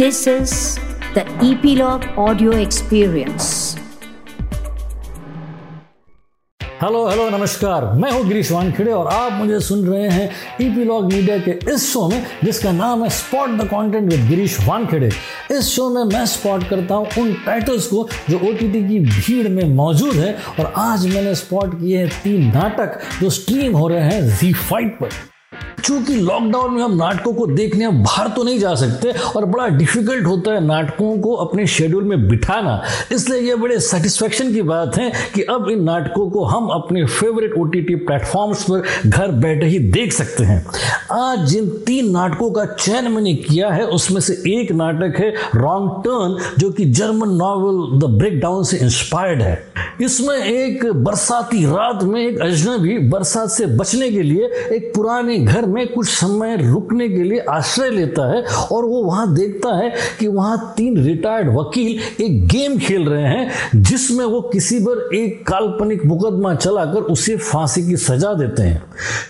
This is the Epilogue Audio Experience. Hello hello नमस्कार मैं हूँ गिरीश वानखेड़े और आप मुझे सुन रहे हैं ईपीलॉग मीडिया के इस शो में, जिसका नाम है spot the content with Girish Wankhede. इस शो में मैं स्पॉट करता हूँ उन टाइटल्स को जो ओटीटी की भीड़ में मौजूद है। और आज मैंने स्पॉट किए हैं तीन नाटक जो स्ट्रीम हो रहे हैं जी फाइव पर। चूँकि लॉकडाउन में हम नाटकों को देखने बाहर तो नहीं जा सकते और बड़ा डिफ़िकल्ट होता है नाटकों को अपने शेड्यूल में बिठाना। इसलिए यह बड़े सेटिस्फेक्शन की बात है कि अब इन नाटकों को हम अपने फेवरेट ओ टी प्लेटफॉर्म्स पर घर बैठे ही देख सकते हैं। आज जिन तीन नाटकों का चयन मैंने किया है, उसमें से एक नाटक है रॉन्ग टर्न जो कि German novel the Breakdown से इंस्पायर्ड है। इसमें एक बरसाती रात में एक अजनबी बरसात से बचने के लिए एक पुराने घर में कुछ समय रुकने के लिए आश्रय लेता है और वो वहाँ देखता है कि वहाँ तीन रिटायर्ड वकील एक गेम खेल रहे हैं, जिसमें वो किसी पर एक काल्पनिक मुकदमा चलाकर उसे फांसी की सजा देते हैं।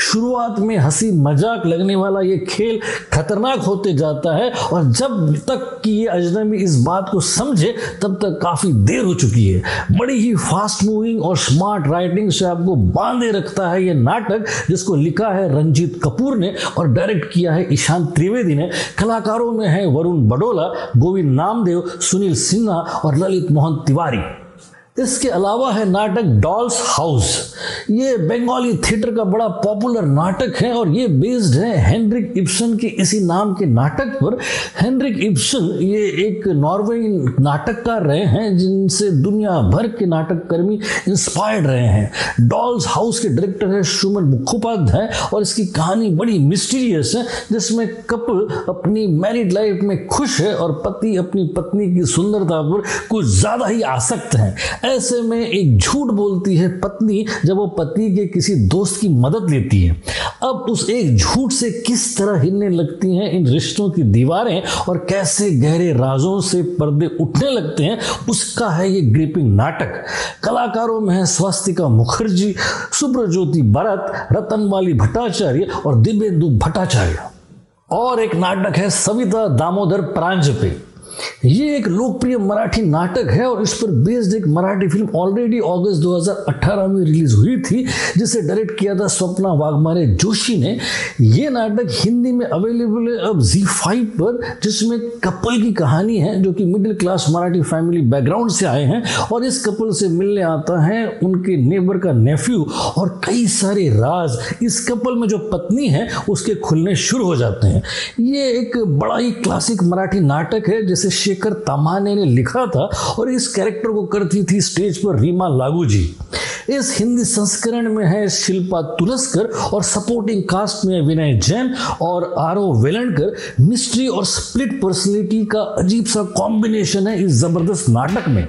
शुरुआत में हँसी मज़ाक लगने वाला ये खेल खतरनाक होते जाता है और जब तक कि ये अजनबी इस बात को समझे, तब तक काफ़ी देर हो चुकी है। बड़ी ही फास्ट मूविंग और स्मार्ट राइटिंग से आपको बांधे रखता है ये नाटक, जिसको लिखा है रंजीत कपूर। ने और डायरेक्ट किया है ईशान त्रिवेदी ने। कलाकारों में है वरुण बडोला, गोविंद नामदेव, सुनील सिन्हा और ललित मोहन तिवारी। इसके अलावा है नाटक डॉल्स हाउस। ये बंगाली थिएटर का बड़ा पॉपुलर नाटक है और ये बेस्ड है हेनरिक इब्सन के इसी नाम के नाटक पर। हेनरिक इब्सन ये एक नॉर्वे नाटककार रहे हैं जिनसे दुनिया भर के नाटक कर्मी इंस्पायर्ड रहे हैं। डॉल्स हाउस के डायरेक्टर है सुमन मुखोपाध्याय और इसकी कहानी बड़ी मिस्टीरियस है, जिसमें कपल अपनी मैरिड लाइफ में खुश है और पति अपनी पत्नी की सुंदरता पर कुछ ज़्यादा ही आसक्त हैं। ऐसे में एक झूठ बोलती है पत्नी, जब वो पति के किसी दोस्त की मदद लेती है। अब उस एक झूठ से किस तरह हिलने लगती हैं इन रिश्तों की दीवारें और कैसे गहरे राजों से पर्दे उठने लगते हैं, उसका है ये ग्रिपिंग नाटक। कलाकारों में है स्वास्तिका मुखर्जी, सुब्रज्योति भरत, रतनवाली भट्टाचार्य और दिव्येंदु भट्टाचार्य। और एक नाटक है सविता दामोदर प्रांजपे ये एक लोकप्रिय मराठी नाटक है और इस पर बेस्ड एक मराठी फ़िल्म ऑलरेडी अगस्त 2018 में रिलीज़ हुई थी, जिसे डायरेक्ट किया था स्वप्ना वाघमारे जोशी ने। ये नाटक हिंदी में अवेलेबल है अब जी फाइव पर, जिसमें कपल की कहानी है, जो कि middle class Marathi family background से आए हैं और इस कपल से मिलने आता है उनके नेबर का नेफ्यू और कई सारे राज। इस कपल में जो पत्नी है, उसके खुलने शुरू हो जाते हैं। ये एक बड़ा ही क्लासिक मराठी नाटक है जिसे शेखर तमाने ने लिखा था और इस कैरेक्टर को करती थी स्टेज पर रीमा लागू जी इस हिंदी संस्करण में है शिल्पा तुलस्कर और सपोर्टिंग कास्ट में विनय जैन और आर ओ वेलणकर। मिस्ट्री और स्प्लिट पर्सनैलिटी का अजीब सा कॉम्बिनेशन है इस ज़बरदस्त नाटक में।